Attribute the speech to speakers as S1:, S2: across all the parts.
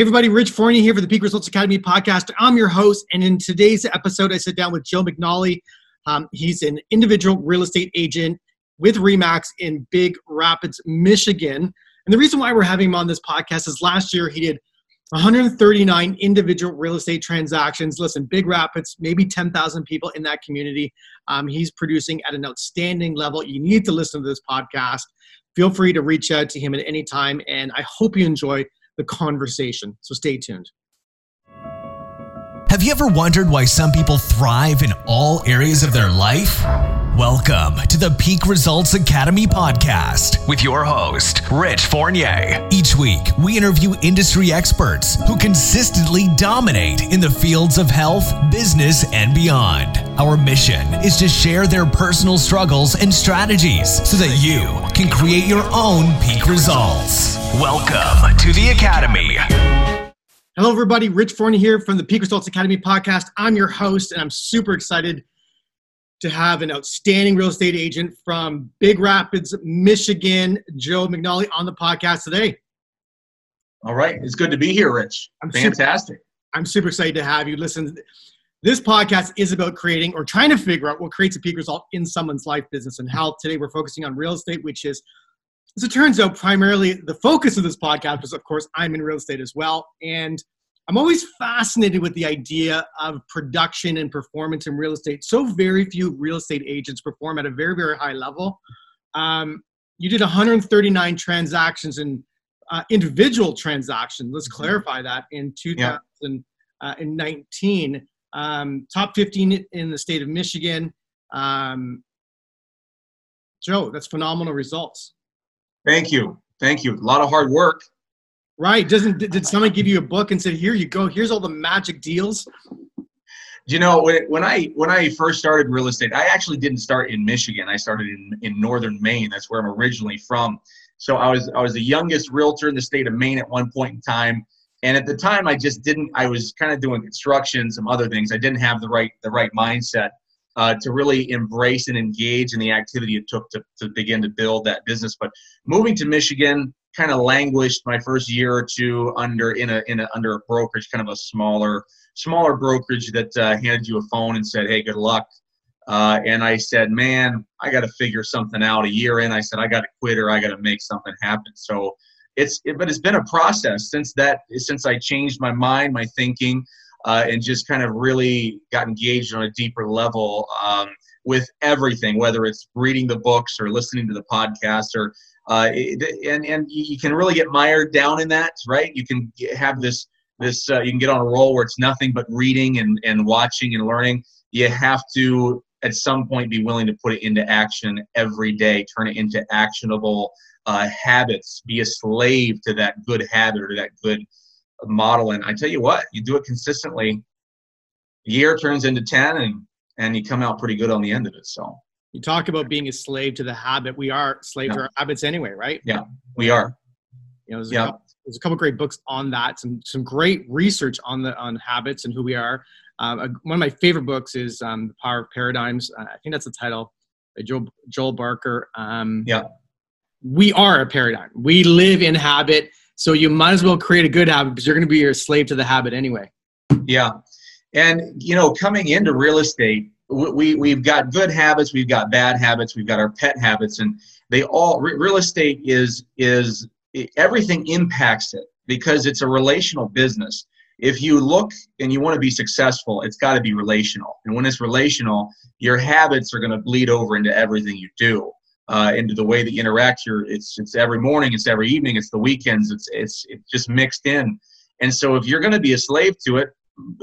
S1: Hey, everybody, Rich Fournier here for the Peak Results Academy podcast. I'm your host, and in today's episode, I sit down with Joe McNally. Um, he's an individual real estate agent with Remax in Big Rapids, Michigan. And the reason why we're having him on this podcast is last year he did 139 individual real estate transactions. Listen, Big Rapids, maybe 10,000 people in that community. Um, he's producing at an outstanding level. You need to listen to this podcast. Feel free to reach out to him at any time, and I hope you enjoy the conversation. So stay tuned.
S2: Have you ever wondered why some people thrive in all areas of their life? Welcome to the Peak Results Academy podcast with your host, Rich Fournier. Each week, we interview industry experts who consistently dominate in the fields of health, business, and beyond. Our mission is to share their personal struggles and strategies so that you can create your own peak results. Welcome to the Academy.
S1: Hello, everybody. Rich Fournier here from the Peak Results Academy podcast. I'm your host, and I'm super excited to have an outstanding real estate agent from Big Rapids, Michigan, Joe McNally, on the podcast today.
S3: All right. It's good to be here, Rich.
S1: I'm
S3: Fantastic.
S1: Super, I'm super excited to have you. Listen, this podcast is about creating or trying to figure out what creates a peak result in someone's life, business, and health. Today, we're focusing on real estate, which is, as it turns out, primarily the focus of this podcast, because of course, I'm in real estate as well. And I'm always fascinated with the idea of production and performance in real estate. So very few real estate agents perform at a very, very high level. Um, you did 139 transactions in uh, individual transactions. Let's mm-hmm. clarify that in 2019. Yeah. Um, top 15 in the state of Michigan. Um, Joe, that's phenomenal results.
S3: Thank you. Thank you. A lot of hard work.
S1: Right. Doesn't did someone give you a book and said, "Here you go. Here's all the magic deals."
S3: You know, when when I when I first started real estate, I actually didn't start in Michigan. I started in in northern Maine. That's where I'm originally from. So I was I was the youngest realtor in the state of Maine at one point in time. And at the time, I just didn't. I was kind of doing construction, some other things. I didn't have the right the right mindset uh, to really embrace and engage in the activity it took to, to begin to build that business. But moving to Michigan, kind of languished my first year or two under in a in a under a brokerage, kind of a smaller smaller brokerage that uh, handed you a phone and said, "Hey, good luck." Uh, and I said, "Man, I got to figure something out." A year in, I said, "I got to quit or I got to make something happen." So it's it, but it's been a process since that since I changed my mind, my thinking, uh, and just kind of really got engaged on a deeper level. Um, with everything, whether it's reading the books or listening to the podcast or uh, and and you can really get mired down in that, right? You can have this this uh, you can get on a roll where it's nothing but reading and and watching and learning. You have to at some point be willing to put it into action every day, turn it into actionable uh, habits. Be a slave to that good habit or that good model. And I tell you what, you do it consistently. Year turns into ten, and and you come out pretty good on the end of it. So
S1: you talk about being a slave to the habit. We are slave yeah. to our habits anyway, right?
S3: Yeah, we are.
S1: You know, there's, yeah. a couple, there's a couple great books on that. Some some great research on the on habits and who we are. Um, one of my favorite books is um, The Power of Paradigms. Uh, I think that's the title. By Joel Joel Barker. Um,
S3: yeah.
S1: We are a paradigm. We live in habit. So you might as well create a good habit because you're going to be your slave to the habit anyway.
S3: Yeah. And, you know, coming into real estate, we, we've got good habits, we've got bad habits, we've got our pet habits, and they all, real estate is, is everything impacts it because it's a relational business. If you look and you want to be successful, it's got to be relational. And when it's relational, your habits are going to bleed over into everything you do. Uh, into the way that you interact. You're, it's it's every morning, it's every evening, it's the weekends, it's it's it's just mixed in. And so if you're going to be a slave to it,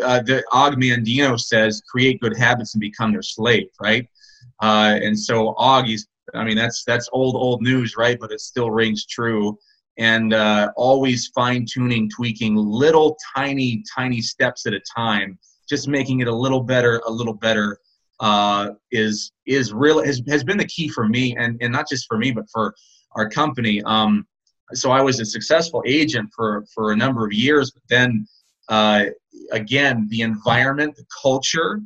S3: uh, the Og Mandino says, create good habits and become their slave, right? Uh, and so Og, he's, I mean, that's that's old old news, right? But it still rings true. And uh, always fine tuning, tweaking little tiny tiny steps at a time, just making it a little better, a little better. Uh, is is real has, has been the key for me, and and not just for me, but for our company. Um, so I was a successful agent for for a number of years, but then uh, again, the environment, the culture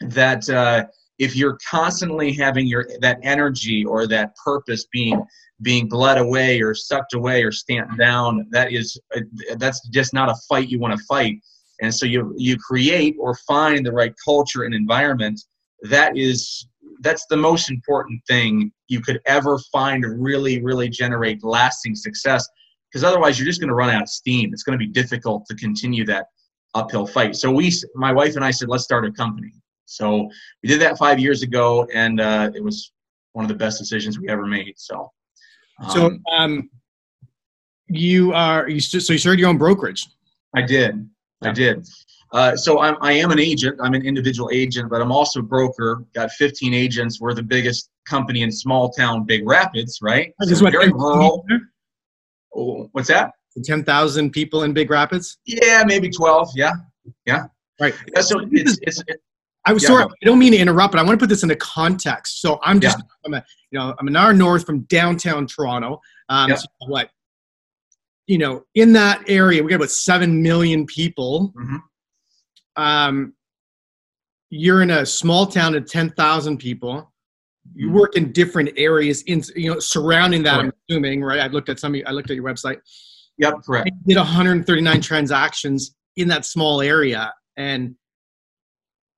S3: that uh, if you're constantly having your that energy or that purpose being being bled away or sucked away or stamped down that is that's just not a fight you want to fight. And so you you create or find the right culture and environment that is that's the most important thing you could ever find to really really generate lasting success because otherwise you're just going to run out of steam it's going to be difficult to continue that uphill fight so we my wife and i said let's start a company so we did that five years ago and uh, it was one of the best decisions we ever made so
S1: um, so um, you are you st- so you started your own brokerage
S3: i did yeah. i did uh, so I'm, I am an agent. I'm an individual agent, but I'm also a broker. Got 15 agents. We're the biggest company in small town Big Rapids, right?
S1: So what, very rural.
S3: Oh, what's that?
S1: 10,000 people in Big Rapids?
S3: Yeah, maybe 12. Yeah, yeah.
S1: Right.
S3: Yeah, so it's, it's, it,
S1: I was yeah, sorry. I don't mean to interrupt, but I want to put this into context. So I'm just, yeah. I'm a, you know, I'm an hour north from downtown Toronto. Um, yep. so what, you know, in that area, we got about seven million people. Mm-hmm um, you're in a small town of 10,000 people. You mm-hmm. work in different areas in you know surrounding that. I'm assuming right. I looked at some. I looked at your website.
S3: Yep, correct.
S1: I did 139 transactions in that small area, and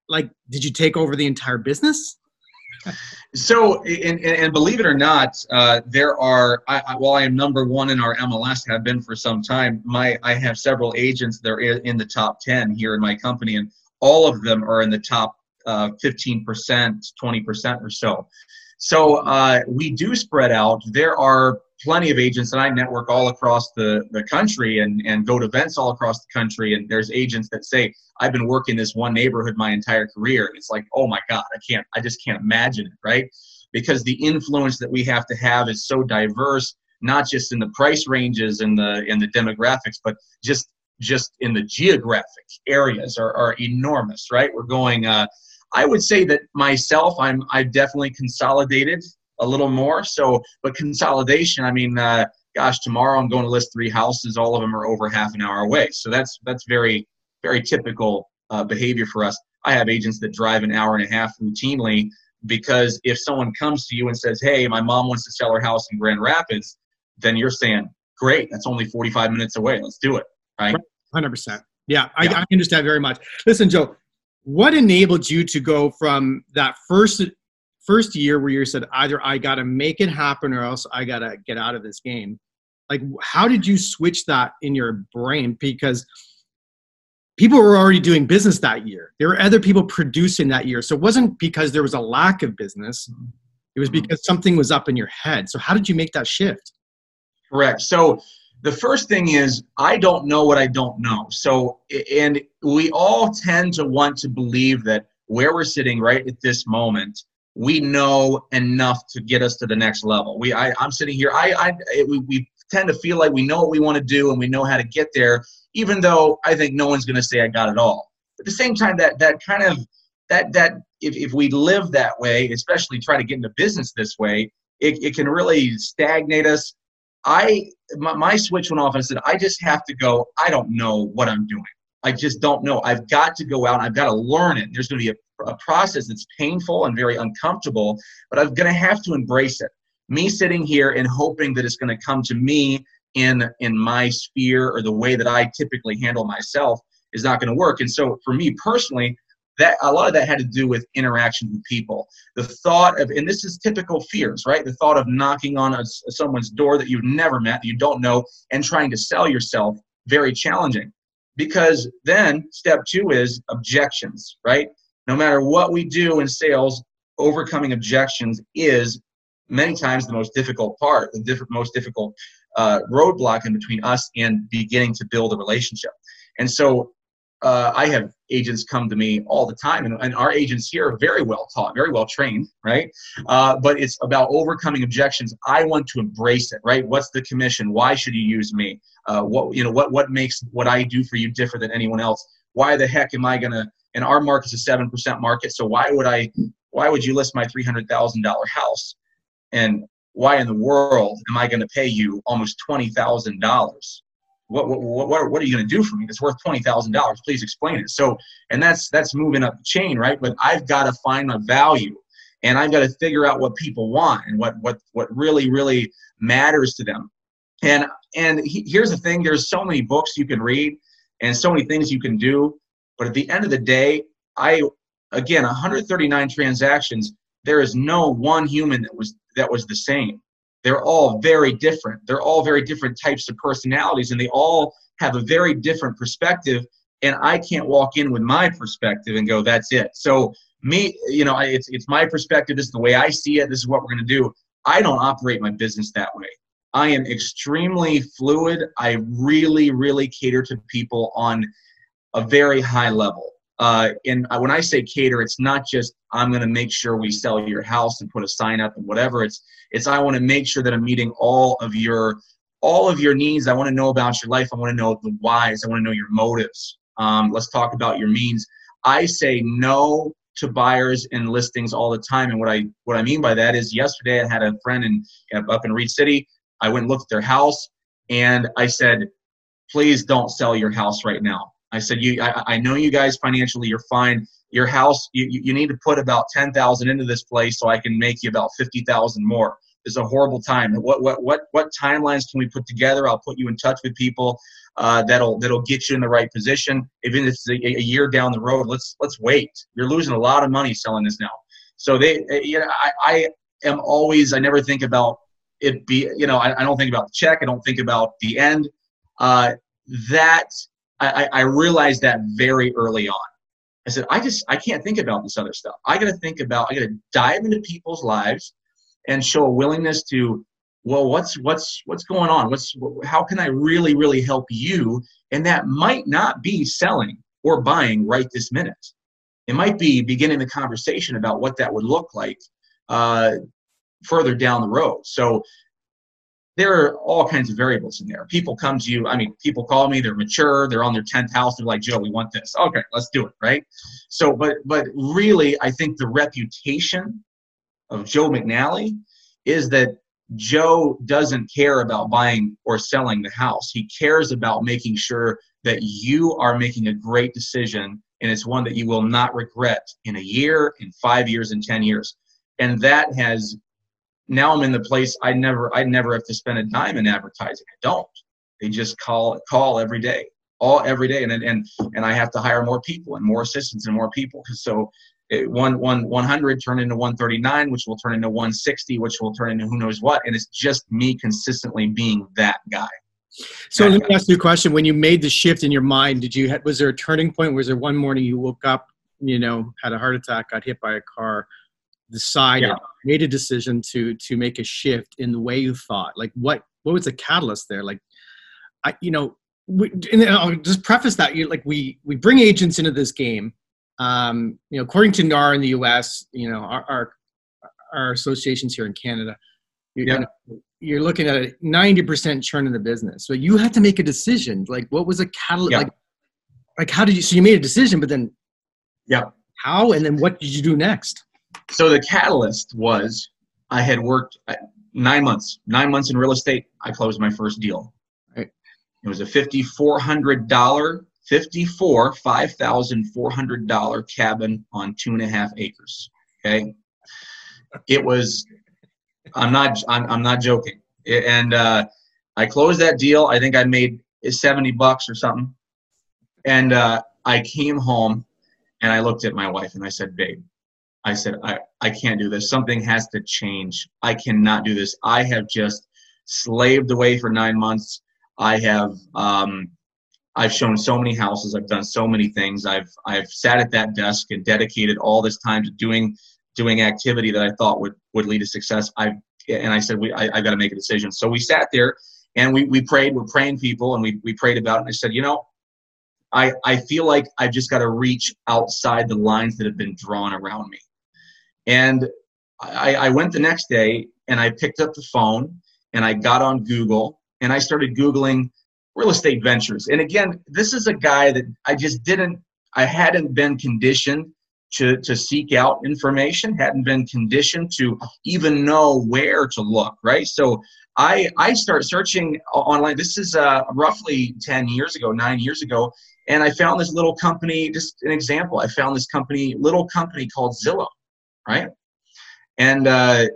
S1: like, did you take over the entire business?
S3: So, and, and, believe it or not, uh, there are. I, I, while I am number one in our MLS, have been for some time. My I have several agents that are in the top ten here in my company, and all of them are in the top uh, fifteen percent, twenty percent or so. So uh, we do spread out. There are plenty of agents and I network all across the, the country and, and go to events all across the country. And there's agents that say, I've been working this one neighborhood my entire career. And it's like, oh my God, I can't, I just can't imagine it, right? Because the influence that we have to have is so diverse, not just in the price ranges and the in the demographics, but just just in the geographic areas are, are enormous, right? We're going uh, I would say that myself, I'm I've definitely consolidated a little more. So, but consolidation, I mean, uh, gosh, tomorrow I'm going to list three houses. All of them are over half an hour away. So that's that's very very typical uh, behavior for us. I have agents that drive an hour and a half routinely because if someone comes to you and says, "Hey, my mom wants to sell her house in Grand Rapids," then you're saying, "Great, that's only 45 minutes away. Let's do it." Right?
S1: Hundred percent. Yeah, I, yeah. I understand very much. Listen, Joe, what enabled you to go from that first first year where you said either I got to make it happen or else I got to get out of this game? Like, how did you switch that in your brain? Because people were already doing business that year. There were other people producing that year. So it wasn't because there was a lack of business. It was mm-hmm. because something was up in your head. So how did you make that shift?
S3: Correct. So the first thing is I don't know what I don't know. So and we all tend to want to believe that where we're sitting right at this moment we know enough to get us to the next level. We, I, I'm sitting here. I, I, we, we tend to feel like we know what we want to do and we know how to get there, even though I think no one's going to say I got it all. At the same time, that that kind of that that if, if we live that way, especially try to get into business this way, it, it can really stagnate us. I my, my switch went off and I said, I just have to go. I don't know what I'm doing. I just don't know. I've got to go out. I've got to learn it. There's going to be a a process that's painful and very uncomfortable, but I'm going to have to embrace it. Me sitting here and hoping that it's going to come to me in in my sphere or the way that I typically handle myself is not going to work. And so for me personally, that a lot of that had to do with interaction with people. The thought of, and this is typical fears, right? The thought of knocking on a, someone's door that you've never met, that you don't know, and trying to sell yourself, very challenging. Because then step two is objections, right? no matter what we do in sales, overcoming objections is many times the most difficult part, the diff- most difficult uh, roadblock in between us and beginning to build a relationship. And so uh, I have agents come to me all the time, and, and, our agents here are very well taught, very well trained, right? Uh, but it's about overcoming objections. I want to embrace it, right? What's the commission? Why should you use me? Uh, what you know? What what makes what I do for you different than anyone else? Why the heck am I gonna and our market's a seven percent market. So why would I? Why would you list my three hundred thousand dollar house? And why in the world am I going to pay you almost twenty thousand dollars? What what what, what are you going to do for me that's worth twenty thousand dollars? Please explain it. So, and that's that's moving up the chain, right? But I've got to find my value, and I've got to figure out what people want and what what what really really matters to them. And and he, here's the thing: there's so many books you can read, and so many things you can do. But at the end of the day, I again 139 transactions. There is no one human that was that was the same they're all very different. They're all very different types of personalities, and they all have a very different perspective. And I can't walk in with my perspective and go, "That's it." So me, you know, it's it's my perspective. This is the way I see it. This is what we're going to do. I don't operate my business that way. I am extremely fluid. I really, really cater to people on a very high level. Uh, and when I say cater, it's not just I'm going to make sure we sell your house and put a sign up and whatever. It's it's I want to make sure that I'm meeting all of your all of your needs. I want to know about your life. I want to know the whys. I want to know your motives. Um, let's talk about your means. I say no to buyers and listings all the time, and what I what I mean by that is yesterday I had a friend in up in Reed City. I went and looked at their house, and I said, please don't sell your house right now I said, you, I, I know you guys financially, you're fine. Your house, you, you need to put about 10,000 into this place so I can make you about 50,000 more. It's a horrible time. What, what, what, what timelines can we put together? I'll put you in touch with people uh, that'll, that'll get you in the right position. Even if it's a, a year down the road, let's, let's wait. You're losing a lot of money selling this now. So they, uh, you know, I, I am always, I never think about it be, you know, I, I don't think about the check. I don't think about the end. Uh, that I, I realized that very early on. I said, I just I can't think about this other stuff. I got to think about. I got to dive into people's lives and show a willingness to. Well, what's what's what's going on? What's how can I really really help you? And that might not be selling or buying right this minute. It might be beginning the conversation about what that would look like uh, further down the road. So there are all kinds of variables in there. People come to you, I mean, people call me, they're mature, they're on their 10th house, they're like, Joe, we want this. Okay, let's do it, right? So, but but really, I think the reputation of Joe McNally is that Joe doesn't care about buying or selling the house. He cares about making sure that you are making a great decision and it's one that you will not regret in a year, in five years, in 10 years. And that has now I'm in the place I never I never have to spend a dime in advertising. I don't. They just call call every day, all every day, and and and I have to hire more people and more assistants and more people. So it, one one 100 turn into 139, which will turn into 160, which will turn into who knows what, and it's just me consistently being that guy.
S1: So let me ask you a question: When you made the shift in your mind, did you was there a turning point? Was there one morning you woke up, you know, had a heart attack, got hit by a car? Decided yeah. made a decision to to make a shift in the way you thought? Like what what was the catalyst there? Like i you know we, and i'll just preface that you like we we bring agents into this game. Um you know according to nar in the us you know our our, our associations here in canada you, yeah. you are looking at a 90% churn in the business. So you had to make a decision. Like what was a catalyst yeah. like like how did you so you made a decision but then
S3: yeah.
S1: how? And then what did you do next
S3: so the catalyst was I had worked uh, nine months, nine months in real estate. I closed my first deal. Right. It was a fifty-four hundred dollar, fifty-four five thousand four hundred dollar cabin on two and a half acres. Okay. It was. I'm not. I'm, I'm not joking. And uh, I closed that deal. I think I made seventy bucks or something. And uh, I came home, and I looked at my wife and I said, "Babe, I said, I, I can't do this. Something has to change. I cannot do this. I have just slaved away for nine months. I have um, I've shown so many houses. I've done so many things. I've I've sat at that desk and dedicated all this time to doing doing activity that I thought would would lead to success. I and I said we I, I got to make a decision. So we sat there and we we prayed. We're praying people and we we prayed about it. And I said, you know, I I feel like I've just got to reach outside the lines that have been drawn around me. And I, I went the next day and I picked up the phone and I got on Google and I started Googling real estate ventures. And again, this is a guy that I just didn't, I hadn't been conditioned to, to seek out information, hadn't been conditioned to even know where to look, right? So I, I start searching online. This is uh, roughly 10 years ago, nine years ago. And I found this little company, just an example. I found this company, little company called Zillow, right? And uh,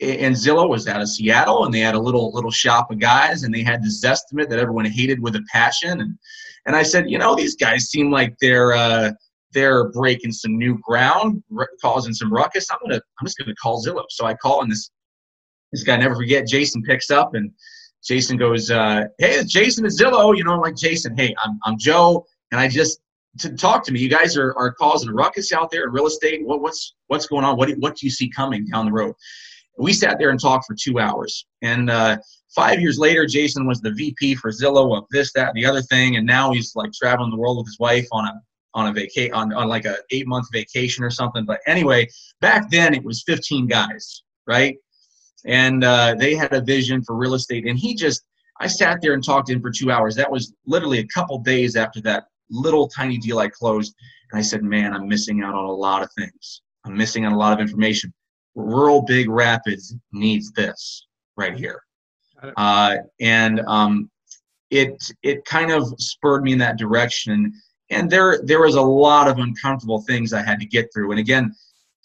S3: and Zillow was out of Seattle, and they had a little little shop of guys, and they had this estimate that everyone hated with a passion. And and I said, you know, these guys seem like they're uh, they're breaking some new ground, causing some ruckus. I'm gonna I'm just gonna call Zillow. So I call, and this this guy never forget. Jason picks up, and Jason goes, uh, "Hey, it's Jason at Zillow." You know, I'm like Jason. Hey, I'm I'm Joe, and I just to talk to me. You guys are, are causing a ruckus out there in real estate. What, what's what's going on? What do, what do you see coming down the road? We sat there and talked for two hours. And uh, five years later, Jason was the VP for Zillow of this, that, and the other thing. And now he's like traveling the world with his wife on a on a vacation on, on like a eight month vacation or something. But anyway, back then it was 15 guys, right? And uh, they had a vision for real estate. And he just I sat there and talked to him for two hours. That was literally a couple days after that little tiny deal I closed. And I said, man, I'm missing out on a lot of things. I'm missing out on a lot of information rural Big Rapids needs this right here. Uh, and um, it it kind of spurred me in that direction. And there there was a lot of uncomfortable things I had to get through. And again,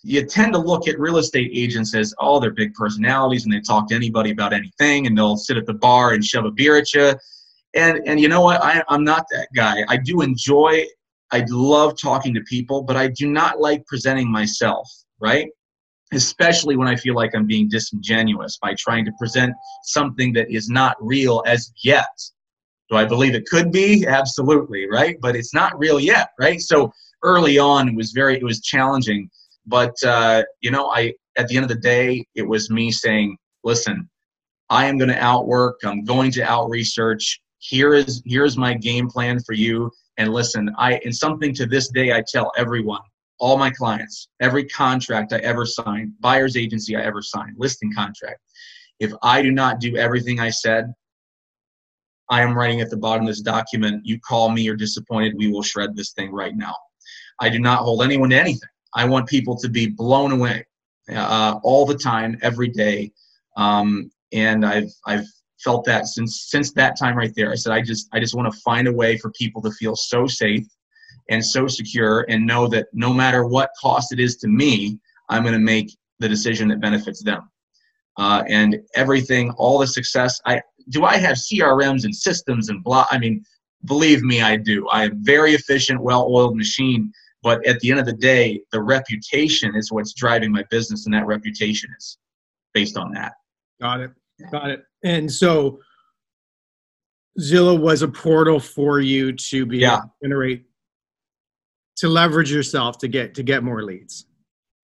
S3: you tend to look at real estate agents as oh they're big personalities and they talk to anybody about anything and they'll sit at the bar and shove a beer at you. And and you know what? I, I'm not that guy. I do enjoy. I love talking to people, but I do not like presenting myself. Right? especially when I feel like I'm being disingenuous by trying to present something that is not real as yet. Do I believe it could be? Absolutely, right? But it's not real yet, right? So early on, it was very, it was challenging. But uh, you know, I at the end of the day, it was me saying, "Listen, I am going to outwork. I'm going to out research. Here is here's my game plan for you. And listen, I and something to this day I tell everyone all my clients, every contract I ever sign buyer's agency I ever sign listing contract. If I do not do everything I said, I am writing at the bottom of this document, you call me, you're disappointed, we will shred this thing right now. I do not hold anyone to anything. I want people to be blown away uh, all the time, every day. Um, and I've, I've felt that since, since that time right there. I said, I just, I just want to find a way for people to feel so safe and so secure and know that no matter what cost it is to me, I'm going to make the decision that benefits them. Uh, and everything, all the success. I do I have CRMs and systems and blah. I mean, believe me, I do. I am very efficient, well-oiled machine. But at the end of the day, the reputation is what's driving my business, and that reputation is based on that.
S1: Got it. Got it. And so Zillow was a portal for you to be yeah. able to generate to leverage yourself to get to get more leads.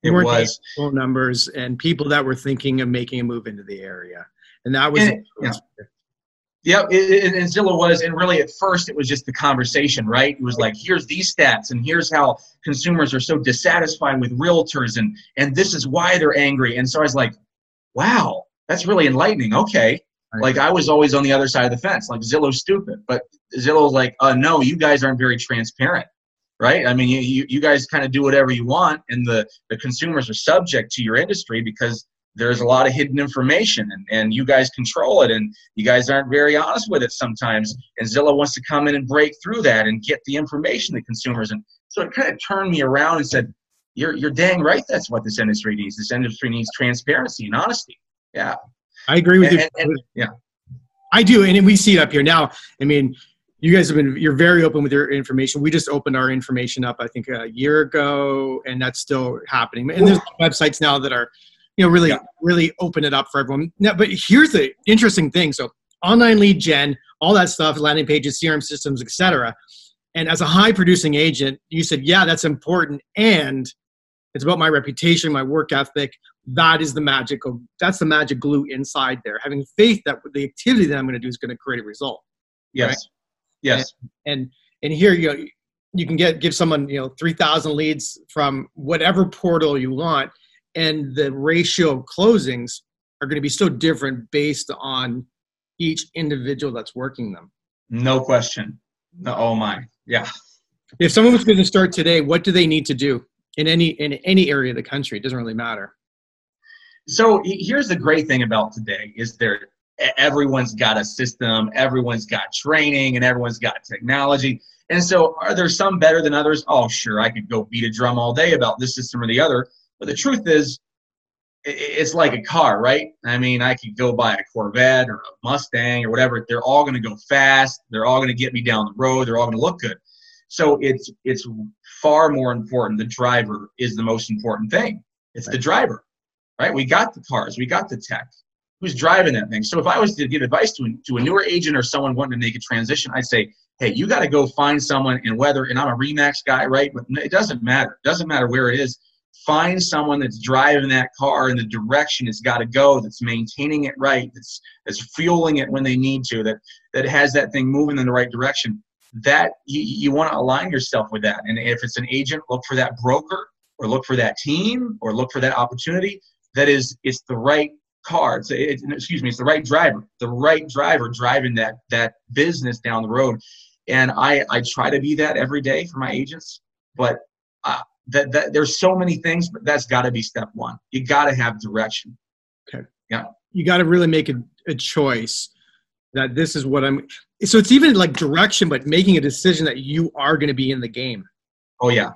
S3: It more was
S1: phone numbers and people that were thinking of making a move into the area, and that was. And,
S3: yeah. Yeah, it, and Zillow was, and really at first it was just the conversation, right? It was like, here's these stats, and here's how consumers are so dissatisfied with realtors, and and this is why they're angry. And so I was like, wow, that's really enlightening. Okay, right. like I was always on the other side of the fence, like Zillow's stupid, but Zillow's like, uh, no, you guys aren't very transparent. Right? I mean, you, you guys kind of do whatever you want, and the, the consumers are subject to your industry because there's a lot of hidden information and, and you guys control it and you guys aren't very honest with it sometimes. And zillow wants to come in and break through that and get the information to consumers. And so it kind of turned me around and said you're, you're dang right that's what this industry needs. This industry needs transparency and honesty yeah.
S1: I agree with and, you. And,
S3: and, yeah.
S1: I do and we see it up here. Now i mean you guys have been you're very open with your information. We just opened our information up i think a year ago and that's still happening. And there's websites now that are you know really yeah. really open it up for everyone. Now, but here's the interesting thing. So online lead gen all that stuff landing pages crm systems etc and as a high producing agent you said yeah that's important and it's about my reputation my work ethic that is the magical that's the magic glue inside there having faith that the activity that i'm going to do is going to create a result
S3: yes right? Yes.
S1: And and, and here you know, you can get give someone you know 3,000 leads from whatever portal you want, and the ratio of closings are going to be so different based on each individual that's working them.
S3: No question. No, oh my, yeah.
S1: If someone was going to start today, what do they need to do? In any in any area of the country. It doesn't really matter.
S3: So here's the great thing about today is there everyone's got a system, everyone's got training, and everyone's got technology. And so, are there some better than others? Oh, sure, I could go beat a drum all day about this system or the other. But the truth is, it's like a car, right? I mean, I could go buy a Corvette or a Mustang or whatever. They're all going to go fast. They're all going to get me down the road. They're all going to look good. So it's it's far more important. The driver is the most important thing. It's right. the driver, right? We got the cars, we got the tech. Who's driving that thing? So if I was to give advice to to a newer agent or someone wanting to make a transition, I'd say, hey, you got to go find someone and whether and I'm a Remax guy, right? But it doesn't matter. It doesn't matter where it is find someone that's driving that car in the direction it's got to go that's maintaining it right that's that's fueling it when they need to that that has that thing moving in the right direction that you, you want to align yourself with that and if it's an agent look for that broker or look for that team or look for that opportunity that is it's the right car it's, it, excuse me it's the right driver the right driver driving that that business down the road and i i try to be that every day for my agents but uh, that, that there's so many things, but that's got to be step one. You got to have direction.
S1: Okay.
S3: Yeah.
S1: You got to really make a, a choice that this is what I'm. So it's even like direction, but making a decision that you are going to be in the game.
S3: Oh yeah.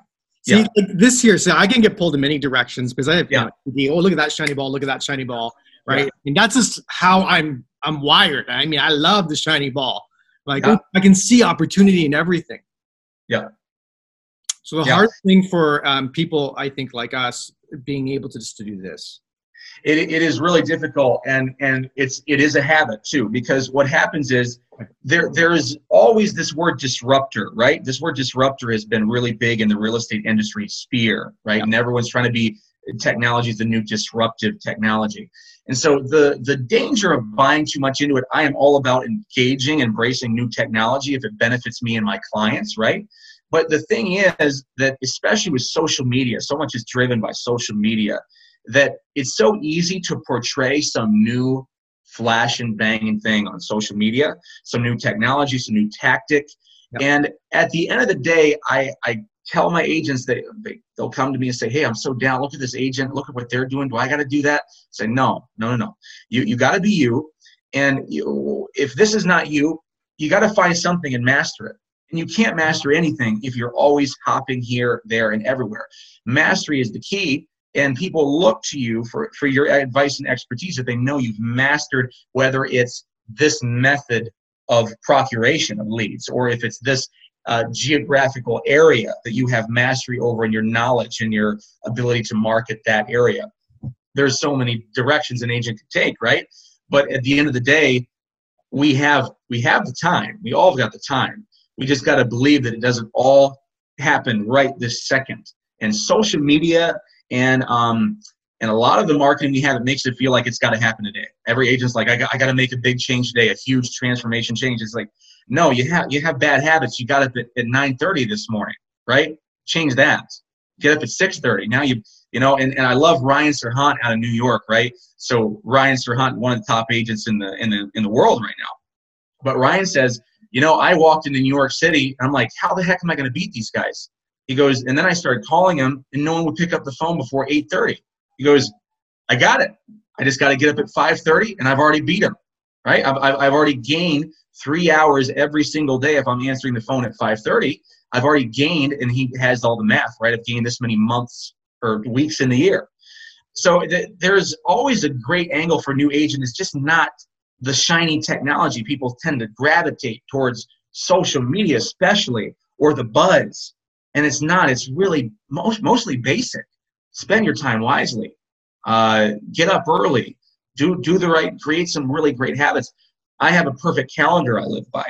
S1: See, yeah. like this here, so I can get pulled in many directions because I have, yeah. You know, oh, look at that shiny ball, look at that shiny ball, right? Yeah. And that's just how I'm, I'm wired. I mean, I love the shiny ball. Like yeah. I can see opportunity in everything.
S3: Yeah.
S1: So the yeah. hard thing for um, people, I think, like us, being able to just to do this.
S3: It, it is really difficult, and and it's it is a habit too. Because what happens is there there is always this word disruptor, right? This word disruptor has been really big in the real estate industry sphere, right? Yeah. And everyone's trying to be technology is the new disruptive technology. And so the the danger of buying too much into it, I am all about engaging, embracing new technology if it benefits me and my clients, right? But the thing is that, especially with social media, so much is driven by social media that it's so easy to portray some new flash and banging thing on social media, some new technology, some new tactic. Yep. And at the end of the day, I, I tell my agents that they, they'll come to me and say, Hey, I'm so down. Look at this agent. Look at what they're doing. Do I got to do that? I say, no, no, no, no. You, you got to be you. And you, if this is not you, you got to find something and master it. And you can't master anything if you're always hopping here, there, and everywhere. Mastery is the key, and people look to you for, for your advice and expertise that they know you've mastered whether it's this method of procuration of leads or if it's this uh, geographical area that you have mastery over and your knowledge and your ability to market that area. There's so many directions an agent can take, right? But at the end of the day, we have we have the time. We all got the time. We just got to believe that it doesn't all happen right this second. And social media and um, and a lot of the marketing we have, it makes it feel like it's got to happen today. Every agent's like, I got, I got to make a big change today, a huge transformation change. It's like, no, you have you have bad habits. You got up at, at 9:30 this morning, right? Change that. Get up at 6:30. Now you you know, and, and I love Ryan Serhant out of New York, right? So Ryan Serhant, one of the top agents in the in the in the world right now. But Ryan says you know, I walked into New York City I'm like, how the heck am I going to beat these guys? He goes, and then I started calling him and no one would pick up the phone before 8:30. He goes, I got it. I just got to get up at 5:30 and I've already beat him, right? I've, I've already gained three hours every single day if I'm answering the phone at 5:30. I've already gained, and he has all the math, right? I've gained this many months or weeks in the year. So th- there's always a great angle for new agent. It's just not the shiny technology. People tend to gravitate towards social media, especially, or the buzz. And it's not, it's really most, mostly basic. Spend your time wisely. Uh, get up early. Do, do the right, create some really great habits. I have a perfect calendar I live by.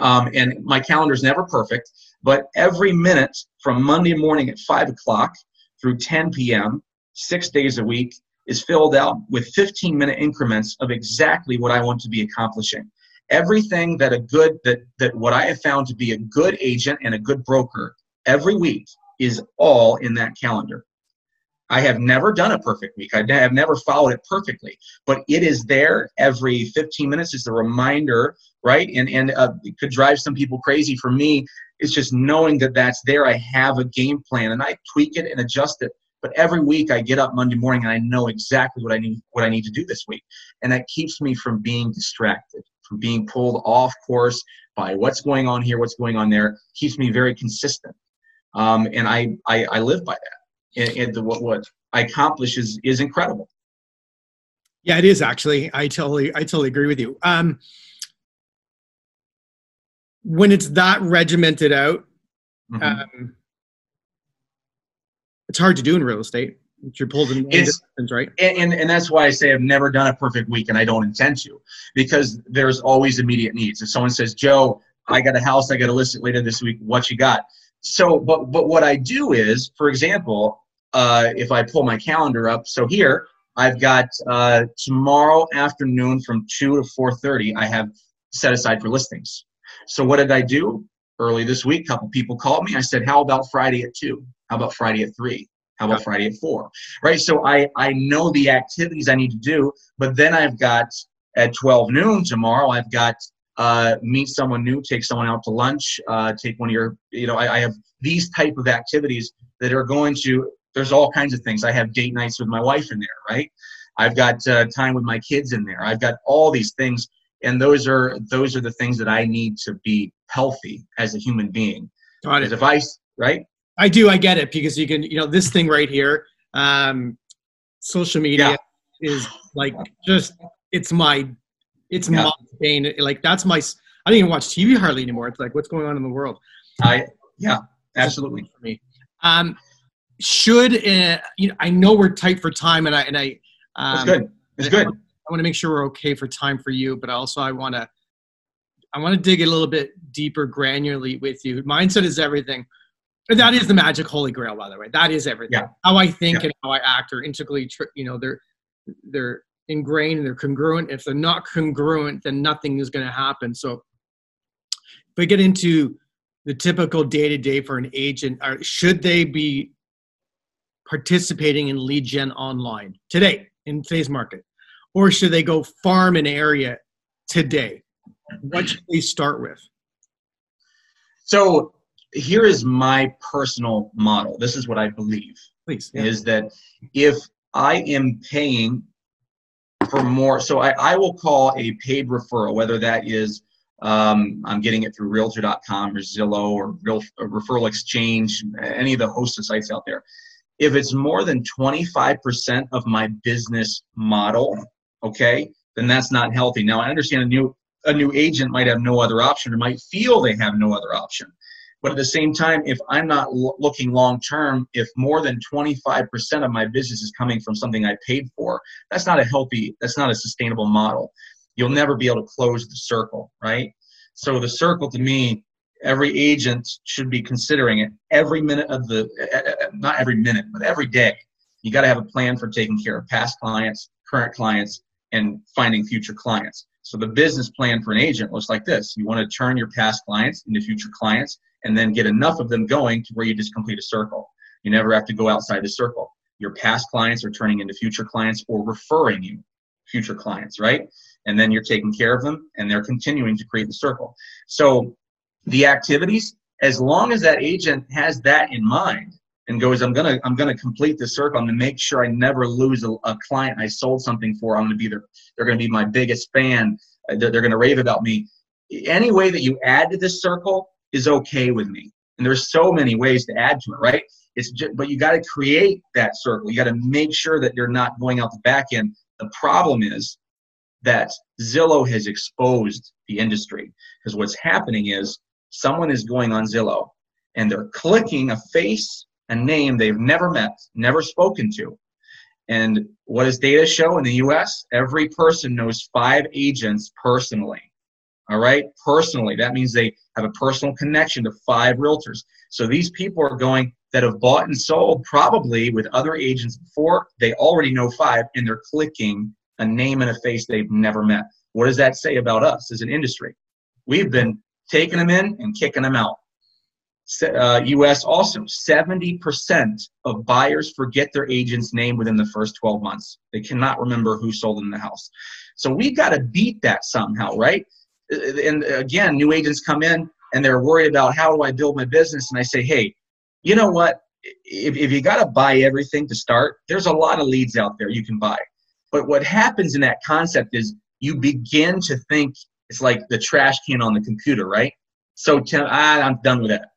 S3: Um, and my calendar is never perfect, but every minute from Monday morning at 5 o'clock through 10 p.m., six days a week, is filled out with 15 minute increments of exactly what I want to be accomplishing. Everything that a good that that what I have found to be a good agent and a good broker every week is all in that calendar. I have never done a perfect week. I have never followed it perfectly, but it is there every 15 minutes. It's a reminder, right? And and uh, it could drive some people crazy. For me, it's just knowing that that's there. I have a game plan, and I tweak it and adjust it. But every week, I get up Monday morning and I know exactly what I need what I need to do this week, and that keeps me from being distracted, from being pulled off course by what's going on here, what's going on there. Keeps me very consistent, um, and I, I I live by that and, and the, what what I accomplish is is incredible.
S1: Yeah, it is actually. I totally I totally agree with you. Um, when it's that regimented out, mm-hmm. um, it's hard to do in real estate. You're pulled in
S3: it's, right? And, and and that's why I say I've never done a perfect week, and I don't intend to, because there's always immediate needs. If someone says, "Joe, I got a house, I got to list it later this week. What you got?" So, but but what I do is, for example, uh, if I pull my calendar up. So here I've got uh, tomorrow afternoon from two to four thirty. I have set aside for listings. So what did I do early this week? A couple people called me. I said, "How about Friday at two? How about Friday at three? How about Friday at four? Right. So I I know the activities I need to do, but then I've got at twelve noon tomorrow. I've got uh, meet someone new, take someone out to lunch, uh, take one of your, you know, I, I, have these type of activities that are going to there's all kinds of things. I have date nights with my wife in there, right? I've got uh, time with my kids in there. I've got all these things, and those are those are the things that I need to be healthy as a human being. Got it. If I right,
S1: I do. I get it because you can, you know, this thing right here, um, social media yeah. is like just it's my it's yeah. my pain. Like that's my. I don't even watch TV hardly anymore. It's like what's going on in the world.
S3: I yeah, absolutely
S1: for me. Um, should uh, you know? I know we're tight for time, and I and I.
S3: Um, That's good. It's good.
S1: I want to make sure we're okay for time for you, but also I want to. I want to dig a little bit deeper, granularly with you. Mindset is everything. That is the magic holy grail, by the way. That is everything. Yeah. How I think yeah. and how I act are integrally, you know, they're they're ingrained and they're congruent. If they're not congruent, then nothing is going to happen. So, if we get into the typical day to day for an agent, are, should they be participating in lead gen online today in today's market? Or should they go farm an area today? What should they start with?
S3: So here is my personal model. This is what I believe.
S1: Please.
S3: Yeah. Is that if I am paying for more, so I, I will call a paid referral, whether that is um, I'm getting it through Realtor.com or Zillow or Real Referral Exchange, any of the hosted sites out there if it's more than 25% of my business model, okay, then that's not healthy. Now I understand a new a new agent might have no other option or might feel they have no other option. But at the same time, if I'm not l- looking long term, if more than 25% of my business is coming from something I paid for, that's not a healthy, that's not a sustainable model. You'll never be able to close the circle, right? So the circle to me every agent should be considering it every minute of the not every minute but every day you got to have a plan for taking care of past clients current clients and finding future clients so the business plan for an agent looks like this you want to turn your past clients into future clients and then get enough of them going to where you just complete a circle. You never have to go outside the circle. Your past clients are turning into future clients or referring you future clients right? And then you're taking care of them and they're continuing to create the circle. So the activities as long as that agent has that in mind and goes i'm gonna i'm gonna complete the circle. I'm gonna make sure i never lose a, a client i sold something for. I'm gonna be their they're gonna be my biggest fan. They're, they're gonna rave about me. Any way that you add to this circle is okay with me and there's so many ways to add to it right it's just, but you got to create that circle you got to make sure that you're not going out the back end the problem is that zillow has exposed the industry because what's happening is someone is going on Zillow and they're clicking a face, a name they've never met, never spoken to. And what does data show in the US? Every person knows five agents personally. All right, personally. That means they have a personal connection to five realtors. So these people are going that have bought and sold probably with other agents before. They already know five and they're clicking a name and a face they've never met. What does that say about us as an industry? We've been taking them in and kicking them out. uh, US also, 70% of buyers forget their agent's name within the first 12 months. They cannot remember who sold them the house. So we've got to beat that somehow, right? And again, new agents come in and they're worried about how do I build my business? And I say, hey, you know what? If, if you got to buy everything to start, there's a lot of leads out there you can buy. But what happens in that concept is you begin to think it's like the trash can on the computer, right? So ah, I'm done with that.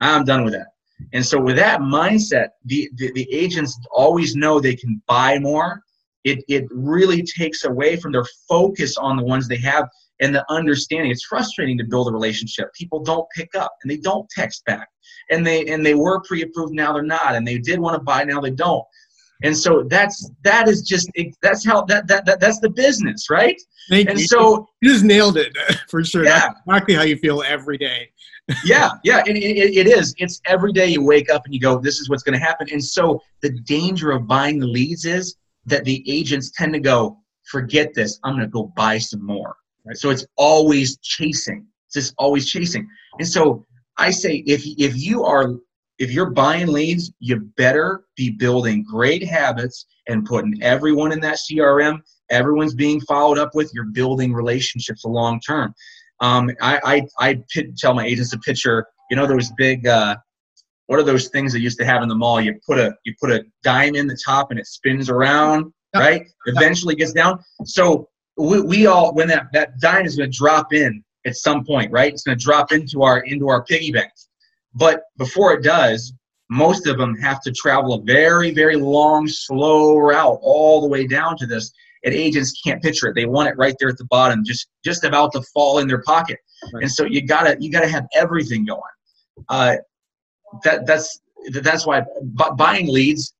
S3: I'm done with that. And so with that mindset, the, the, the agents always know they can buy more. It, it really takes away from their focus on the ones they have and the understanding. It's frustrating to build a relationship. People don't pick up and they don't text back. And they and they were pre-approved, now they're not. And they did want to buy, now they don't. And so that's that is just that's how that, that, that that's the business, right?
S1: Thank
S3: and
S1: you.
S3: so
S1: you just nailed it for sure.
S3: Yeah.
S1: That's exactly how you feel every day
S3: yeah, yeah, it, it, it is. It's every day you wake up and you go, this is what's going to happen. And so the danger of buying the leads is that the agents tend to go, forget this, I'm going to go buy some more. Right? So it's always chasing. It's just always chasing. And so I say, if if you are if you're buying leads, you better be building great habits and putting everyone in that CRM. Everyone's being followed up with. You're building relationships long term. Um, I, I, I tell my agents to picture, you know, those big, uh, what are those things they used to have in the mall? You put a, you put a dime in the top and it spins around, right? Eventually gets down. So we, we all, when that, that dime is going to drop in at some point, right? It's going to drop into our, into our piggy bank. But before it does, most of them have to travel a very, very long, slow route all the way down to this and agents can't picture it. They want it right there at the bottom, just just about to fall in their pocket. Right. And so you gotta you gotta have everything going. Uh, that that's that's why buying leads.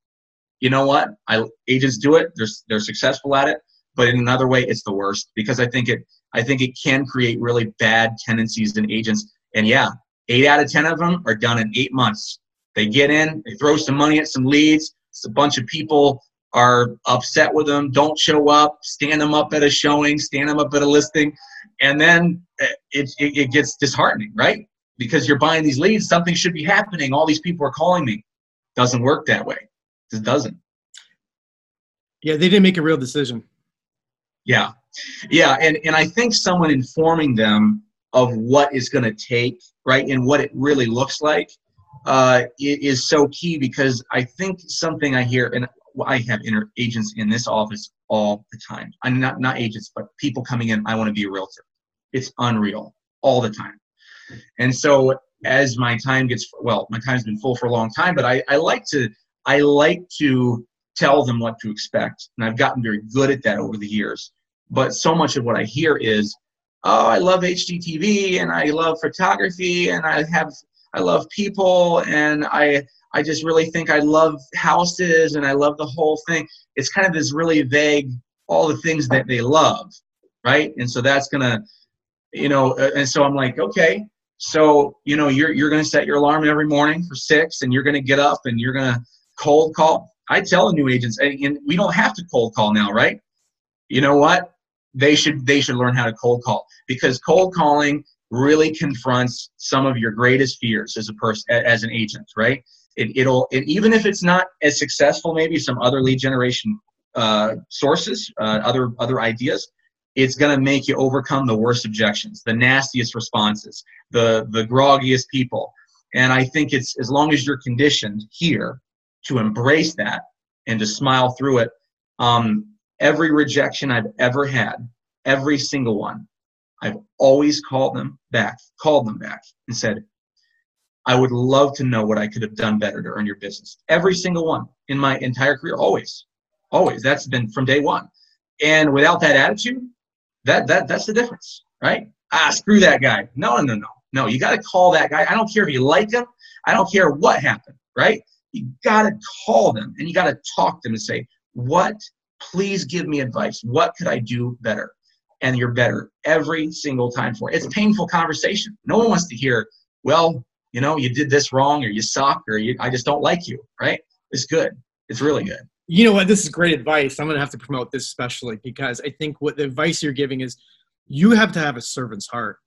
S3: You know what? I agents do it. They're they're successful at it. But in another way, it's the worst because I think it I think it can create really bad tendencies in agents. And yeah, eight out of ten of them are done in eight months. They get in, they throw some money at some leads. It's a bunch of people are upset with them, don't show up, stand them up at a showing, stand them up at a listing, and then it, it, it gets disheartening, right? Because you're buying these leads, something should be happening. All these people are calling me. Doesn't work that way. It doesn't.
S1: Yeah, they didn't make a real decision.
S3: Yeah, yeah, and and I think someone informing them of what is going to take, right, and what it really looks like, uh, is so key because I think something I hear, and I have inter- agents in this office all the time. I'm not not agents, but people coming in. I want to be a realtor. It's unreal all the time. And so as my time gets well, my time's been full for a long time, but I, I like to I like to tell them what to expect, and I've gotten very good at that over the years. But so much of what I hear is, oh, I love HGTV and I love photography and I have I love people and I I just really think I love houses and I love the whole thing. It's kind of this really vague, all the things that they love, right? And so that's gonna, you know, and so I'm like, okay, so you know, you're you're gonna set your alarm every morning for six, and you're gonna get up and you're gonna cold call. I tell the new agents, and we don't have to cold call now, right? You know what? They should they should learn how to cold call because cold calling really confronts some of your greatest fears as a person as an agent, right? It, it'll it, even if it's not as successful, maybe some other lead generation uh, sources, uh, other other ideas. It's going to make you overcome the worst objections, the nastiest responses, the the groggiest people. And I think it's as long as you're conditioned here to embrace that and to smile through it. Um, every rejection I've ever had, every single one, I've always called them back, called them back, and said, I would love to know what I could have done better to earn your business. Every single one in my entire career, always, always. That's been from day one. And without that attitude, that that that's the difference, right? Ah, screw that guy. No, no, no, no. No, You got to call that guy. I don't care if you like him. I don't care what happened, right? You got to call them and you got to talk to them and say, "What? Please give me advice. What could I do better?" And you're better every single time for it. It's a painful conversation. No one wants to hear, "Well, you know, you did this wrong or you suck or you, I just don't like you, right? It's good. It's really good.
S1: You know what? This is great advice. I'm going to have to promote this especially because I think what the advice you're giving is you have to have a servant's heart.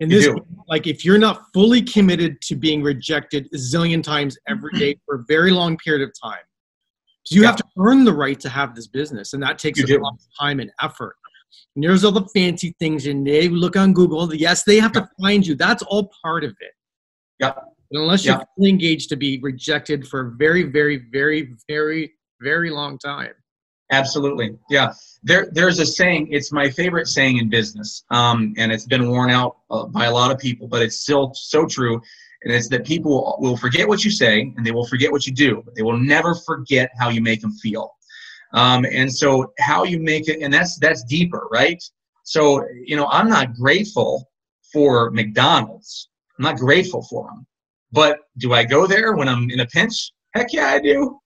S1: And this, like, if you're not fully committed to being rejected a zillion times every day for a very long period of time, so you
S3: Yeah.
S1: have to earn the right to have this business, and that takes
S3: You
S1: a lot of time and effort. And there's all the fancy things, and they look on Google. Yes, they have to find you. That's all part of it.
S3: Yeah.
S1: And unless you're
S3: Yeah.
S1: fully engaged to be rejected for a very, very, very, very, very long time.
S3: Absolutely. Yeah. There, there's a saying, it's my favorite saying in business. Um, and it's been worn out uh, by a lot of people, but it's still so true. And it's that people will forget what you say and they will forget what you do, but they will never forget how you make them feel. Um, and so how you make it, and that's, that's deeper, right? So, you know, I'm not grateful for McDonald's. I'm not grateful for them. But do I go there when I'm in a pinch? Heck yeah, I do.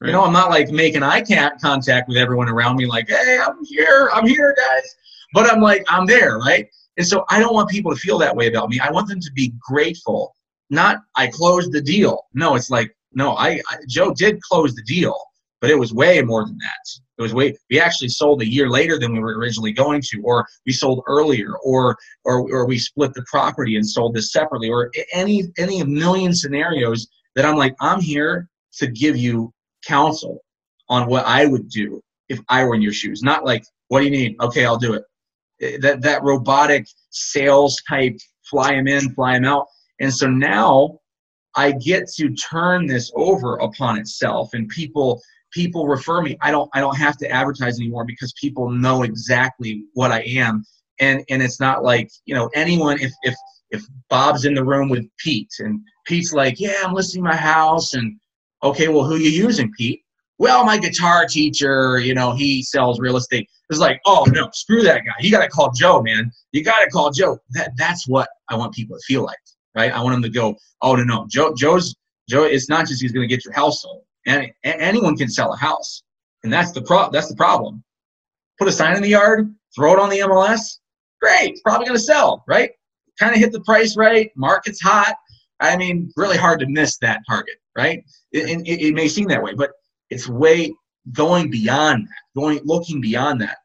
S3: You know, I'm not like making eye contact with everyone around me, like, hey, I'm here, I'm here, guys. But I'm like, I'm there, right? And so I don't want people to feel that way about me. I want them to be grateful. Not, I closed the deal. No, it's like, no, I, I Joe did close the deal, but it was way more than that. It was way. We actually sold a year later than we were originally going to, or we sold earlier, or or or we split the property and sold this separately, or any any million scenarios that I'm like, I'm here to give you counsel on what I would do if I were in your shoes. Not like, what do you need? Okay, I'll do it. Eh, That that robotic sales type, fly him in, fly him out. And so now I get to turn this over upon itself, and people people refer me. I don't I don't have to advertise anymore because people know exactly what I am, and and it's not like you know anyone if if if Bob's in the room with Pete and Pete's like, yeah, I'm listing my house and okay, well, who you using, Pete? Well, my guitar teacher, you know, he sells real estate. It's like, oh no, screw that guy. You got to call Joe, man. You got to call Joe. That that's what I want people to feel like, right? I want them to go, oh no, no, Joe, Joe's Joe. It's not just he's going to get your house sold, and anyone can sell a house, and that's the pro. That's the problem. Put a sign in the yard, throw it on the MLS. Great, it's probably going to sell, right? Kind of hit the price right. Market's hot. I mean, really hard to miss that target, right? It, it, it may seem that way, but it's way going beyond that, going looking beyond that.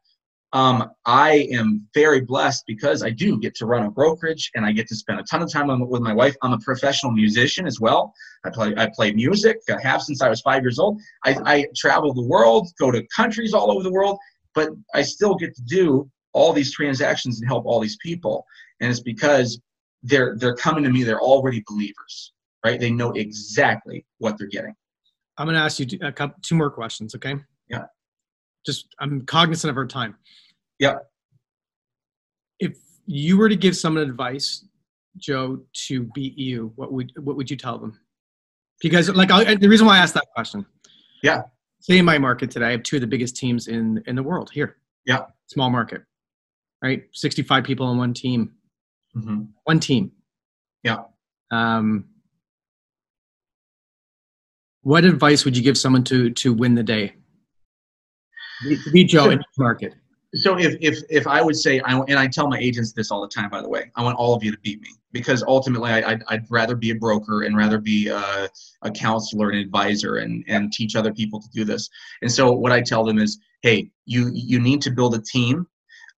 S3: Um, I am very blessed because I do get to run a brokerage and I get to spend a ton of time on, with my wife. I'm a professional musician as well. I play I play music. I have since I was five years old. I, I travel the world, go to countries all over the world, but I still get to do all these transactions and help all these people. And it's because they're they're coming to me. They're already believers, right? They know exactly what they're getting.
S1: I'm going to ask you two, a couple, two more questions, okay?
S3: Yeah.
S1: Just, I'm cognizant of our time.
S3: Yeah.
S1: If you were to give someone advice, Joe, to beat you, what would what would you tell them? Because, like, I, the reason why I asked that question.
S3: Yeah.
S1: Say in my market today, I have two of the biggest teams in in the world here.
S3: Yeah.
S1: Small market, right? 65 people on one team.
S3: Mm-hmm.
S1: One team.
S3: Yeah.
S1: Um, what advice would you give someone to to win the day? Be, be Joe in this market.
S3: So if if if I would say, I, and I tell my agents this all the time, by the way, I want all of you to beat me because ultimately I, I'd, I'd rather be a broker and rather be a, a counselor and advisor and and teach other people to do this. And so what I tell them is, hey, you you need to build a team,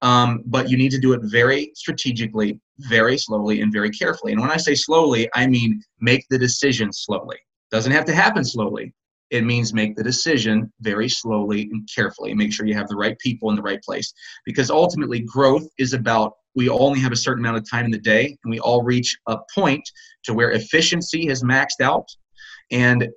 S3: um, but you need to do it very strategically, very slowly, and very carefully. And when I say slowly, I mean make the decision slowly. Doesn't have to happen slowly. It means make the decision very slowly and carefully. Make sure you have the right people in the right place. Because ultimately, growth is about we only have a certain amount of time in the day, and we all reach a point to where efficiency has maxed out, and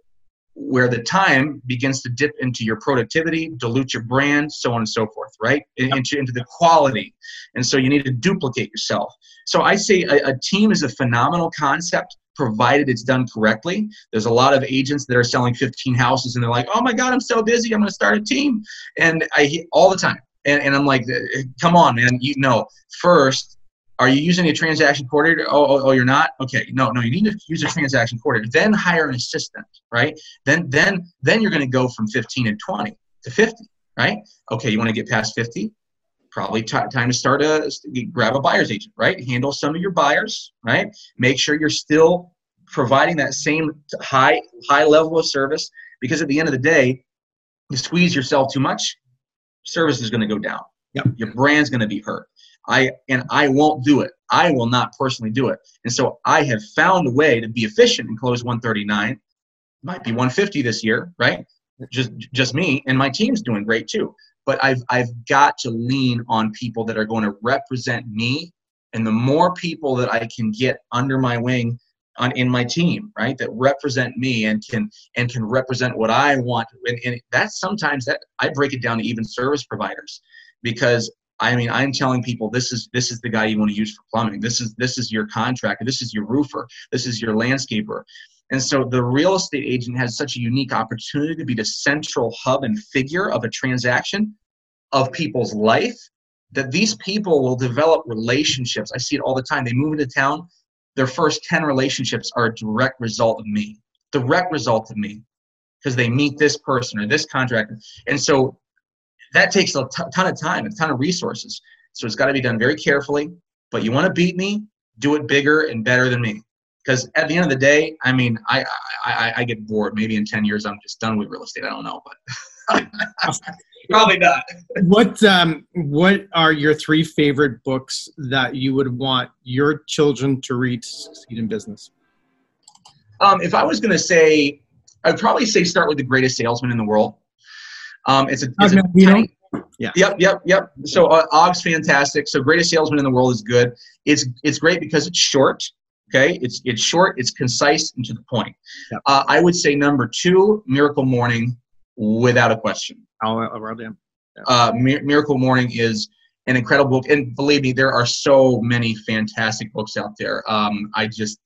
S3: where the time begins to dip into your productivity, dilute your brand, so on and so forth, right? In- Into, into the quality. And so you need to duplicate yourself. So I say a, a team is a phenomenal concept provided it's done correctly. There's a lot of agents that are selling 15 houses and they're like, oh my God, I'm so busy. I'm going to start a team. And I all the time. And, and I'm like, uh, come on, man. You know, first, are you using a transaction coordinator? Oh, oh, oh, you're not. Okay, no, no. You need to use a transaction coordinator. Then hire an assistant, right? Then, then, then you're going to go from 15 and 20 to 50, right? Okay, you want to get past 50? Probably t- time to start a grab a buyer's agent, right? Handle some of your buyers, right? Make sure you're still providing that same high high level of service because at the end of the day, you squeeze yourself too much, service is going to go down.
S1: Yep.
S3: Your brand's going to be hurt. I and I won't do it. I will not personally do it. And so I have found a way to be efficient and close 139. Might be 150 this year, right? Just just me and my team's doing great too. But I've I've got to lean on people that are going to represent me. And the more people that I can get under my wing on in my team, right, that represent me and can and can represent what I want. And, and that's sometimes that I break it down to even service providers because I mean, I'm telling people this is this is the guy you want to use for plumbing. This is this is your contractor. This is your roofer. This is your landscaper. And so the real estate agent has such a unique opportunity to be the central hub and figure of a transaction of people's life that these people will develop relationships. I see it all the time. They move into town, their first 10 relationships are a direct result of me, direct result of me, because they meet this person or this contractor. And so that takes a ton of time, a ton of resources. So it's got to be done very carefully. But you want to beat me, do it bigger and better than me. Because at the end of the day, I mean, I, I I get bored. Maybe in ten years, I'm just done with real estate. I don't know, but probably not.
S1: What um what are your three favorite books that you would want your children to read to succeed in business?
S3: Um, if I was going to say, I'd probably say start with the greatest salesman in the world. Um, it's a, it's a tiny, yeah. Yep, yep, yep. So uh, Og's fantastic. So greatest salesman in the world is good. It's it's great because it's short. Okay, it's it's short, it's concise, and to the point. Yep. Uh, I would say number two, Miracle Morning, without a question.
S1: I'll, I'll write down.
S3: Yeah. Uh, Miracle Morning is an incredible book, and believe me, there are so many fantastic books out there. Um, I just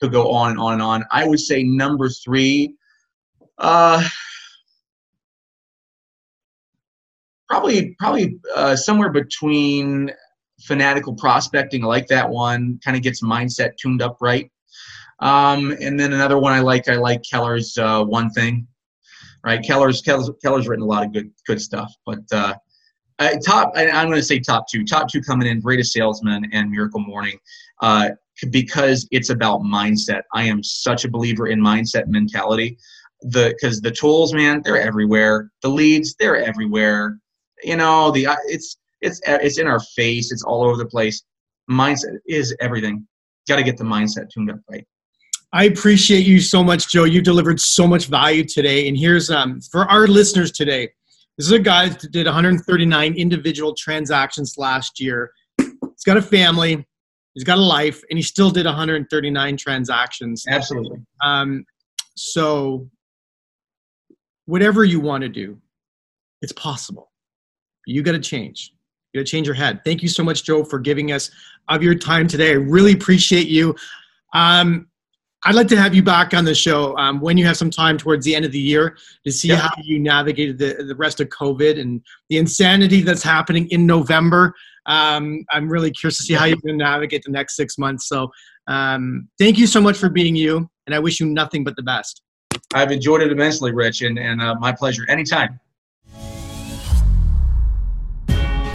S3: could go on and on and on. I would say number three. Uh, probably probably uh, somewhere between fanatical prospecting. I like that one. Kind of gets mindset tuned up right. Um, and then another one I like. I like Keller's uh, One Thing. Right, Keller's, Keller's Keller's written a lot of good good stuff. But uh, top, I, am going to say top two. Top two coming in: Greatest Salesman and Miracle Morning. Uh, because it's about mindset. I am such a believer in mindset mentality. The because the tools, man, they're everywhere. The leads, they're everywhere you know the uh, it's it's it's in our face. It's all over the place. Mindset is everything. Got to get the mindset tuned up right?
S1: I appreciate you so much joe. You delivered so much value today. And here's um for our listeners today this is a guy that did 139 individual transactions last year. He's got a family. He's got a life. And he still did 139 transactions.
S3: Absolutely.
S1: Um so whatever you want to do it's possible. You got to change. You to change your head. Thank you so much, Joe, for giving us of your time today. I really appreciate you. Um, I'd like to have you back on the show um, when you have some time towards the end of the year to see how you navigated the, the rest of COVID and the insanity that's happening in November. Um, I'm really curious to see how you're going to navigate the next six months. So, um, thank you so much for being you, and I wish you nothing but the best.
S3: I've enjoyed it immensely, Rich, and, and uh, my pleasure. Anytime.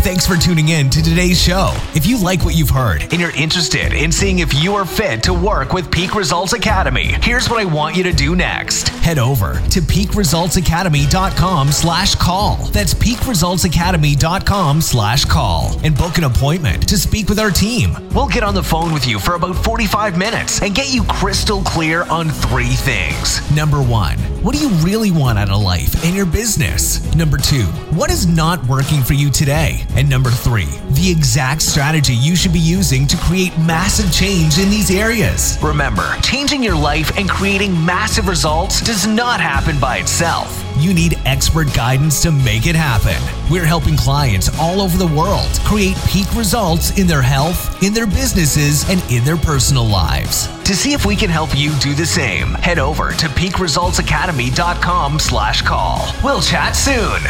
S2: Thanks for tuning in to today's show. If you like what you've heard and you're interested in seeing if you are fit to work with Peak Results Academy, here's what I want you to do next. Head over to peakresultsacademy.com slash call. That's peakresultsacademy.com slash call and book an appointment to speak with our team. We'll get on the phone with you for about 45 minutes and get you crystal clear on three things. Number one, what do you really want out of life and your business? Number two, what is not working for you today? And number three, the exact strategy you should be using to create massive change in these areas. Remember, changing your life and creating massive results does not happen by itself. You need expert guidance to make it happen. We're helping clients all over the world create peak results in their health, in their businesses, and in their personal lives. To see if we can help you do the same, head over to peakresultsacademy.com slash call. We'll chat soon.